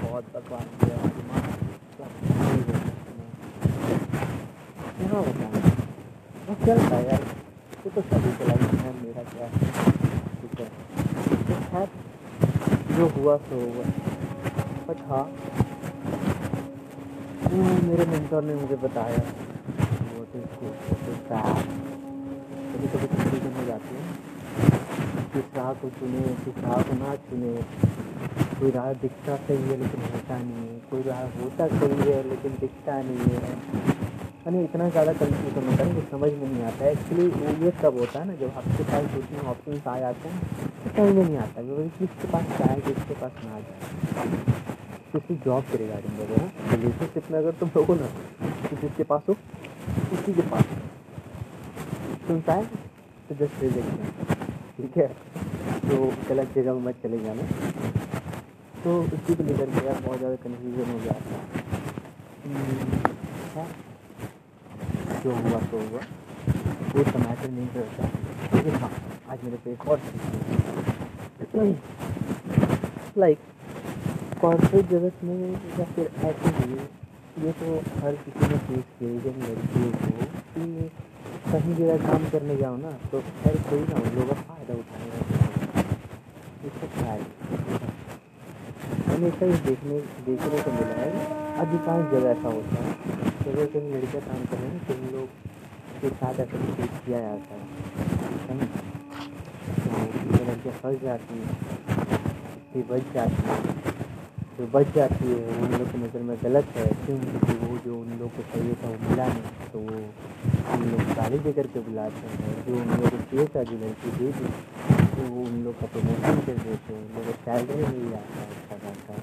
बहुत बकवास किया बताऊँ यार जो हुआ सो हुआ बट हाँ मेरे मेंटर ने मुझे बताया वो तो इसको कभी कभी कंफ्यूजन हो जाती है किस राह को चुने किस राह को ना चुने। कोई राह दिखता सही है लेकिन होता नहीं है। कोई राह होता सही है लेकिन दिखता नहीं है। यानी इतना ज़्यादा कन्फ्यूज़न होता है कि समझ में नहीं आता। है एक्चुअली वो ये सब होता है ना, जब आपके पास दो तीन ऑप्शन आ जाते हैं तो समझ में नहीं आता क्योंकि किसके पास जाए किसके पास ना जाए किसी जॉब के रिगार्डिंग वगैरह रिलेशनशिप में अगर तुम लोगो ना तो जिसके पास हो उसी के पास। सुनता है? तो जस्ट रिजेक्शन ठीक है? तो गलत जगह में मत चले जाना। तो उसी को लेकर के यार बहुत ज़्यादा कन्फ्यूज़न हो गया। था जो हुआ तो हुआ। वो तो मैटर नहीं करता। लेकिन हाँ आज मेरे पे एक और लाइक कॉर्पोरेट जगत में या फिर ऐसे ही, ये तो हर किसी ने फेस किया जब लड़कियों को कि कहीं जगह काम करने जाओ ना तो खैर कोई ना लोगों का फ़ायदा इसका क्या है। हमेशा ये देखने देखने को मिला है। अधिकांश जगह ऐसा होता है। जगह कहीं लड़कियाँ काम कर रहे हैं तो लोग के साथ ऐसा ट्रीट किया जाता है। तो लड़कियाँ फंस जाती हैं बच जाती है। जो बच जाती है वो उन लोग की नज़र में गलत है, क्यों? क्योंकि वो जो उन लोग को चाहिए था, वो मिला नहीं। तो वो उन लोग गाली दे करके बुलाते हैं। जो उन लोग को चाहिए था, जो लड़की दे दी तो वो उन लोग का प्रमोशन कर देते हैं। उन लोग को सैलरी मिल जाता है अच्छा खासा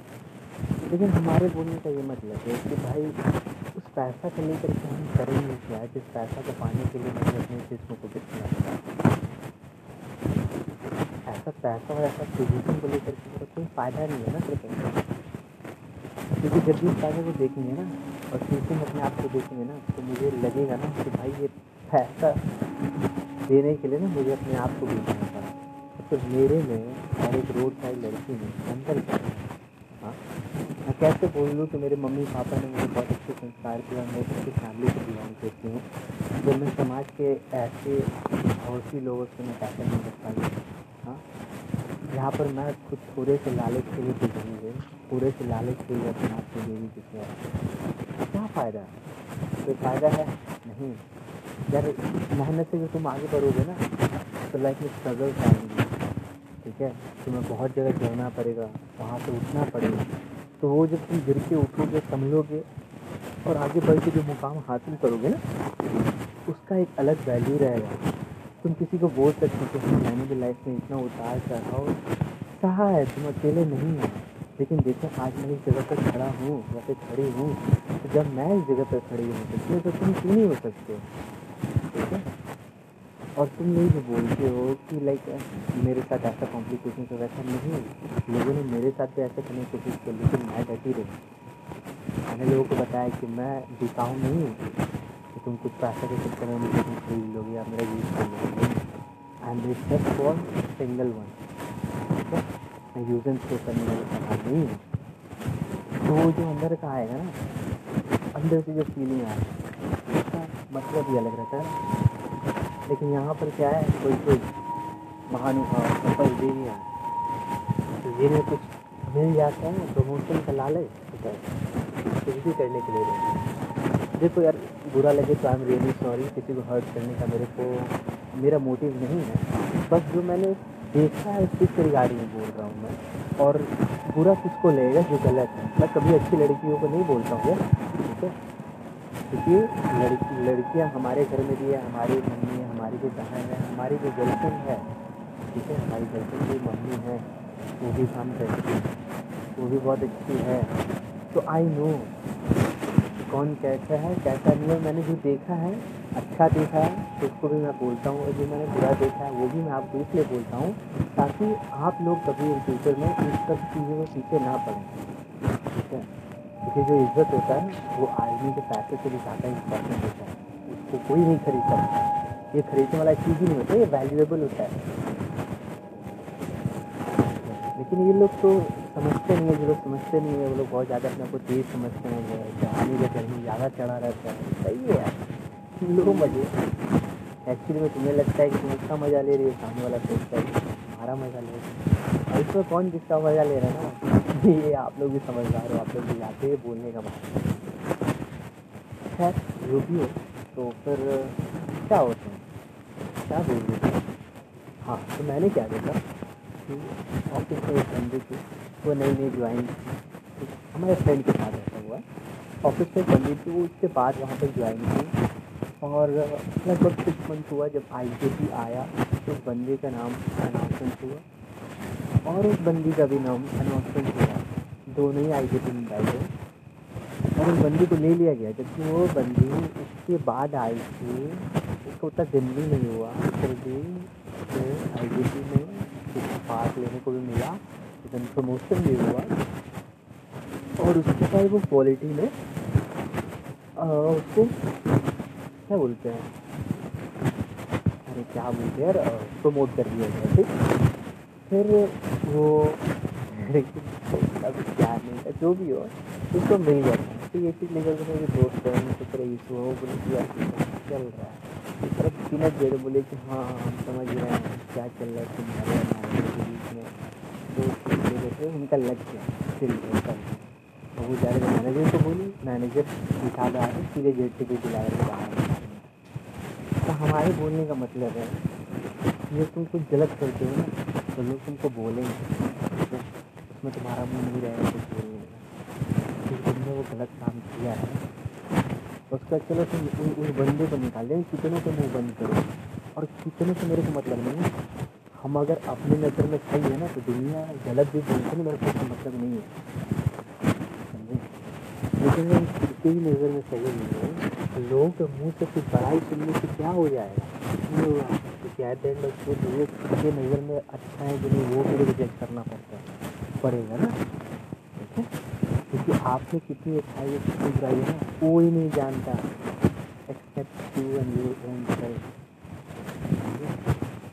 लेकिन हमारे बोलने का ये मतलब है कि भाई, उस पैसा को लेकर के हम करेंगे क्या? जिस पैसा को पाने के लिए हमें अपने जिसम को बेचना ऐसा पैसा और ऐसा पोजिशन को लेकर के कोई फ़ायदा नहीं है ना। सिर्फ़ क्योंकि जब भी पैसे को देखेंगे ना, और शीशे में अपने आप को देखेंगे ना तो मुझे लगेगा ना कि भाई ये पैसा देने के लिए ना मुझे अपने आप को बेचना पड़ा तो मेरे में और एक रोड साइड लड़की में अंदर हाँ मैं कैसे बोल लूँ कि मेरे मम्मी पापा ने मुझे बहुत अच्छे संस्कार किया, मैं अच्छी फैमिली से बिलोंग करती हूँ। जब मैं समाज के ऐसे बहुत सी लोगों से मैं पैसा नहीं कर पाई हाँ यहाँ पर मैं खुद थोड़े से लालच के लिए गुजरी है, पूरे से लालच के लिए अपने आप को देवी किसी क्या फ़ायदा है? कोई फ़ायदा है? नहीं। यार, मेहनत से जो तुम आगे बढ़ोगे ना तो लाइफ में स्ट्रगल आएँगी। ठीक है? तुम्हें बहुत जगह जाना पड़ेगा, वहाँ से उठना पड़ेगा। तो वो जब तुम गिर के उठोगे, संभलोगे, और आगे बढ़ के जो मुकाम हासिल करोगे ना, उसका एक अलग वैल्यू रहेगा। तुम किसी को बोल सकते हो कि मैंने भी लाइफ में इतना उतार चढ़ाओ सहा है, तुम अकेले नहीं हो। लेकिन देखो, आज मैं इस जगह पर खड़ा हूँ या फिर खड़ी हूँ। तो जब मैं इस जगह पर खड़ी हो सकती हूँ तो तुम क्यों नहीं हो सकते? ठीक है? और तुम यही जो बोलते हो कि लाइक मेरे साथ ऐसा कॉम्प्लिकेशन तो वैसा नहीं लोगों ने मेरे साथ भी ऐसा करने की कोशिश की, लेकिन मैं डटी रही। मैंने लोगों को बताया कि मैं बिकाऊ नहीं। हूँ तुम कुछ पैसा के चक्कर में मुझे खरीद लोगे या मेरा यूज़ कर लोगे। And this just for single one ठीक है? मैं यूज़ एंड थ्रो करने वाला सामान नहीं हूँ तो वो जो अंदर का आएगा ना, अंदर से जो फीलिंग आएगा उसका मतलब ही अलग रहता है लेकिन यहाँ पर क्या है, कोई कोई महानुभाव, सफल दे नहीं आया तो ये में कुछ मिल जाता है प्रमोशन का लालच तो कुछ भी करने के लिए देखो यार बुरा लगे तो आई एम रियली सॉरी किसी को हर्ट करने का मेरे को, मेरा मोटिव नहीं है। बस जो मैंने देखा है उस चीज़ रिगार्डिंग बोल रहा हूँ मैं। और बुरा किसको लगेगा जो गलत है? मैं कभी अच्छी लड़कियों को नहीं बोलता हूँ ठीक है? क्योंकि लड़की, लड़कियाँ हमारे घर में भी है, हमारी मम्मी है, हमारी जो बहन है, हमारी जो गर्लफ्रेंड है, ठीक है? हमारी गर्लफ्रेंड की मम्मी है, वो भी काम करती है, वो भी बहुत अच्छी है। तो आई नो कौन कैसा है, कैसा नहीं है, मैंने जो देखा है अच्छा देखा है तो उसको भी मैं बोलता हूँ और जो मैंने बुरा देखा है, वो भी मैं आपको इसलिए बोलता हूँ ताकि आप लोग कभी इन फ्यूचर में इन सब चीज़ों में पीछे ना पड़ें, ठीक है? क्योंकि जो इज़्ज़त होता है, वो आदमी के पैसे से भी ज़्यादा इंपॉर्टेंट होता है, उसको कोई नहीं खरीद सकता ये खरीदने वाला चीज़ ही नहीं होता, ये वैल्यूएबल होता है। लेकिन ये लोग तो समझते नहीं है, जो लोग समझते नहीं है, वो लोग बहुत ज़्यादा अपने को तेज समझते हैं जवानी का गर्मी ज़्यादा चढ़ा रहता है। सही है यार। लो मज़े। एक्चुअली में तुम्हें लगता है कि तुम उसका मज़ा ले रही है सामने वाला सोचता है हमारा मज़ा ले रहा है। इसमें कौन किसका मज़ा ले रहा है ना? ये आप लोग भी समझदार हो, आप लोग भी जाते हैं बोलने का बात खैर, जो भी हो तो फिर, क्या होता है? क्या बोल रहे हाँ तो मैंने क्या देखा? कि ऑफ़िस में एक बंदी थी, वो नई नई ज्वाइन हमारे फ्रेंड के साथ ऐसा हुआ। ऑफ़िस में बंदी थी, वो उसके बाद वहाँ पर ज्वाइन की और लगभग सिक्स मंथ हुआ, जब आई जे पी आया तो उस बंदी का नाम अनाउंसमेंट हुआ। और उस बंदी का भी नाम अनाउंसमेंट हुआ। दोनों ही आई जे पी में बैठे। और उस बंदी को ले लिया गया। जबकि वो बंदी उसके बाद आई थी, उसको उतना दिन भी नहीं हुआ। फिर भी आई जे पी में पार्ट लेने को भी मिला। इधर प्रमोशन भी हुआ। और उसके बाद वो क्वालिटी में उसको क्या बोलते हैं? अरे, क्या बोलते हैं यार? प्रमोट कर दिया गया, ठीक? फिर वो क्या नहीं जो भी हो, उसको मिल गया तो ये चीज़ लेकर मेरे दोस्त है इशू हो बोले चल रहा है। सीना दे रहे बोले कि हाँ हम समझ रहे हैं क्या चल रहा है तुम्हारे हमारे के बीच में। तो उनका लग गया फिर कल तो वो जा रहे मैनेजर को बोली मैनेजर दिखा रहा है सीधे गेट से भी दिला रहे बाहर। तो हमारे बोलने का मतलब है, ये तुम कुछ गलत करते हो ना तो लोग तुमको बोलेंगे। तो उसमें तुम्हारा मुँह नहीं रहेगा कुछ बोलने का तुमने वो गलत काम किया है। चलो तुम उस बंदे को निकाल कितनों को मुँह बंद करो। और कितनों से मेरे को मतलब नहीं है। हम अगर अपनी नज़र में सही है ना तो दुनिया गलत भी बोलते मेरे को मतलब नहीं है। समझे? लेकिन हम किसी ही नज़र में सही नहीं है। तो लोगों के मुँह से कुछ बड़ाई सुनने से क्या हो जाएगा नहीं नज़र में अच्छा है कि नहीं, वो भी रिजेक्ट करना पड़ता है। पड़ेगा ना? ठीक है? क्योंकि आपने कितनी अच्छाई है कितनी बुराई है ना, कोई नहीं जानता। Except you and you own self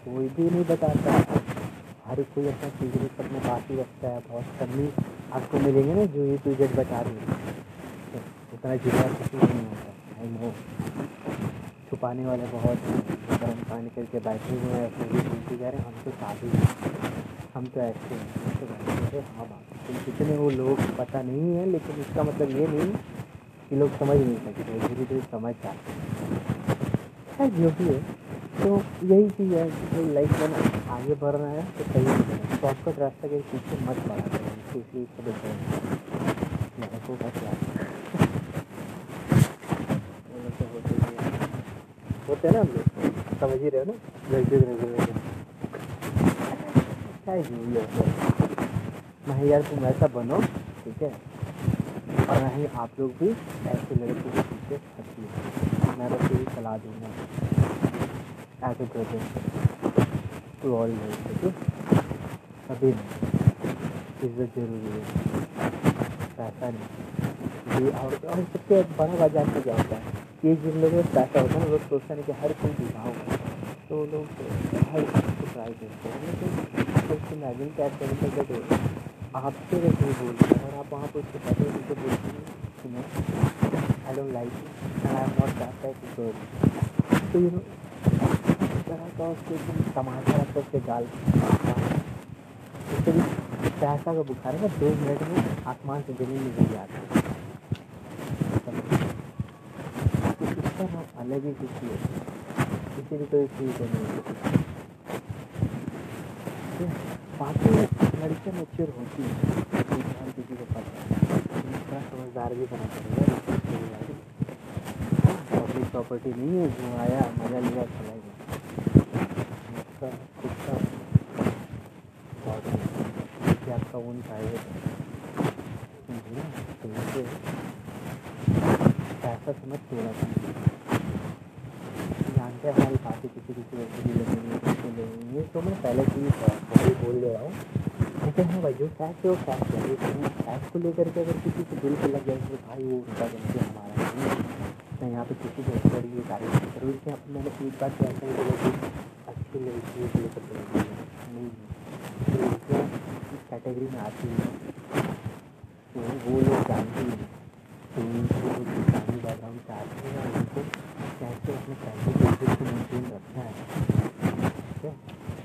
कोई भी नहीं बताता। हर कोई अपना सीक्रेट अपने ही रखता है। बहुत कमी आपको मिलेंगे ना जो ये टू जेड बता रही है। उतना जितना किसी नहीं होता। आई नो छुपाने वाले बहुत गर्म पानी करके बैठे हुए हैं। फिर भी बोलते जा रहे हैं, हम तो शादी हम तो ऐसे हैं तो अरे हाँ बात तुम कितने वो लोग पता नहीं है, लेकिन इसका मतलब ये नहीं कि लोग समझ नहीं सकते धीरे धीरे समझ जाते हैं। जो भी है तो यही चीज़ है कि लाइफ में आगे बढ़ रहा है तो सही शॉर्टकट रास्ता के पीछे मत बढ़ा करें तो होते हैं ना हम लोग, समझ ही रहे हो ना? जल्दी क्या है नहीं यार तुम ऐसा बनो ठीक है? और नहीं आप लोग भी ऐसे लड़के के पीछे हटिए मैं बस यही सलाह दूँगा। ब्रदर टू ऑल ठीक है कभी इज़्ज़त ज़रूरी है। पैसा नहीं। ये और, और सबसे बड़ा वजह से क्या होता है? कि जिन लोगों में पैसा होता है लोग सोचते हैं कि हर कोई दिखा होगा। तो लोग हर चीज़ को ट्राई करते हैं लेकिन इमेजिन क्या करेंगे आपसे वैसे ही बोल रहे हैं और आप वहाँ पर उसके पहले उनको बोलते हैं कि मैं I don't like I am not that type of girl तो यू नो इस तरह का उसके एकदम तमाशा रखता उसके गाल उससे भी पैसा का बुखार है ना दो मिनट में आसमान से ज़मीन में गिर जाता है तो अलग ही किसी है किसी भी कोई चीज़ नहीं बाकी लड़कियाँ मेच्योर होती हैं। किसी को पता है थोड़ा समझदार भी बना पड़ेगा पब्लिक प्रॉपर्टी नहीं है, जो आया, मज़ा लिया, चला गया। खुद का आपका तो पैसा समझ जानते हैं हमारी बातें किसी किसी वैसे भी लगेंगे ये तो मैं पहले से ही बोल दे रहा हूँ। लेकिन हाँ भाई, जो फैक्ट है वो फैक्ट है। लेकिन फैक्ट को लेकर के अगर किसी को दिल पे लग जाए तो भाई वो उनका गलती हमारा नहीं मैं यहाँ पे किसी को बड़ी ये तारीफ़ नहीं करूँ। लेकिन अपने मैंने फीडबैक तो ऐसा ही बोला कि अच्छी लड़की को लेकर के नहीं लड़कियाँ कैटेगरी में आती है तो वो लोग जानते ही तो जो लोग फैमिली बैकग्राउंड से आते हैं उनको कैसे अपने फैमिली के को मेनटेन रखना है। ठीक है?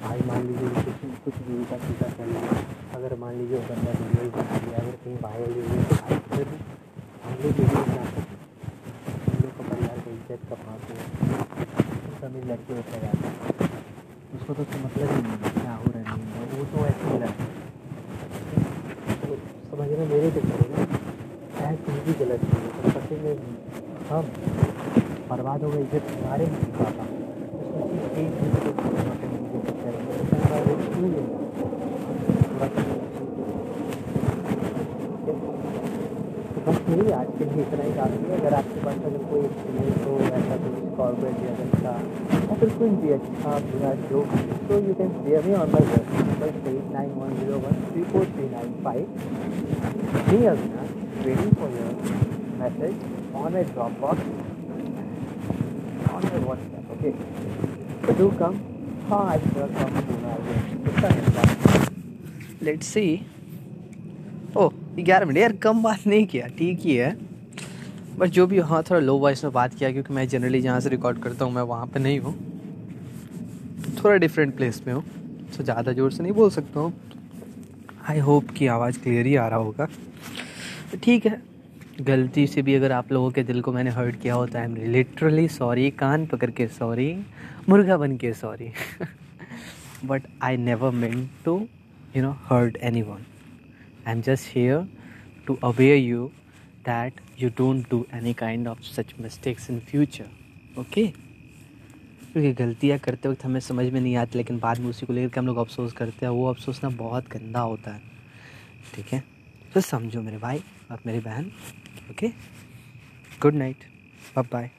आज मान लीजिए कुछ कुछ भी उल्टा सीधा चल रहा अगर मान लीजिए बंदा वीडियो बना लिया अगर कहीं वायरल हो गई तो भाई फिर हम लोग वीडियो बना सकते हम लोग का परिवार का इज़्ज़त का पास हो। सब लड़के होता जाता है। उसको तो मतलब ही नहीं है क्या हो रहा नहीं है वो तो ऐसे ही लगा तो समझना मेरे है ना? चाहे कुछ भी गलत चीज़ है। तो हम बर्बाद हो गई इज़्ज़त तो मैं तो बस यही आज के लिए इतना ही काफ़ी है। अगर आपके पास अगर कोई एक्सपीरियंस हो ऐसा कोई कॉर्पोरेट लेवल का या फिर कोई भी अच्छा बुरा जो तो you can share me on my work number at nine one zero one three four three nine five me Avinash waiting for your message on a Dropbox on my WhatsApp. Okay. So do come. हाँ I will come sooner. I will. कितना है let's see ओह ग्यारह minute यार, कम बात नहीं किया ठीक ही है बट जो भी हाँ थोड़ा लो वॉइस में बात किया, क्योंकि मैं जनरली जहाँ से रिकॉर्ड करता हूँ, मैं वहाँ पे नहीं हूँ थोड़ा डिफरेंट प्लेस में हूँ तो ज़्यादा ज़ोर से नहीं बोल सकता हूँ आई होप कि आवाज़ क्लियर ही आ रहा होगा ठीक है गलती से भी अगर आप लोगों के दिल को मैंने हर्ट किया है आई एम लिटरली सॉरी कान पकड़ के सॉरी मुर्गा बन के sorry but I never meant to you know hurt any one I am just here to aware you that you don't do any kind of such mistakes in future okay क्योंकि गलतियाँ करते वक्त हमें समझ में नहीं आती, लेकिन बाद में उसी को लेकर हम लोग अफसोस करते हैं, वो अफसोस ना बहुत गंदा होता है, ठीक है? तो समझो मेरे भाई और मेरी बहन okay? Good night. Bye bye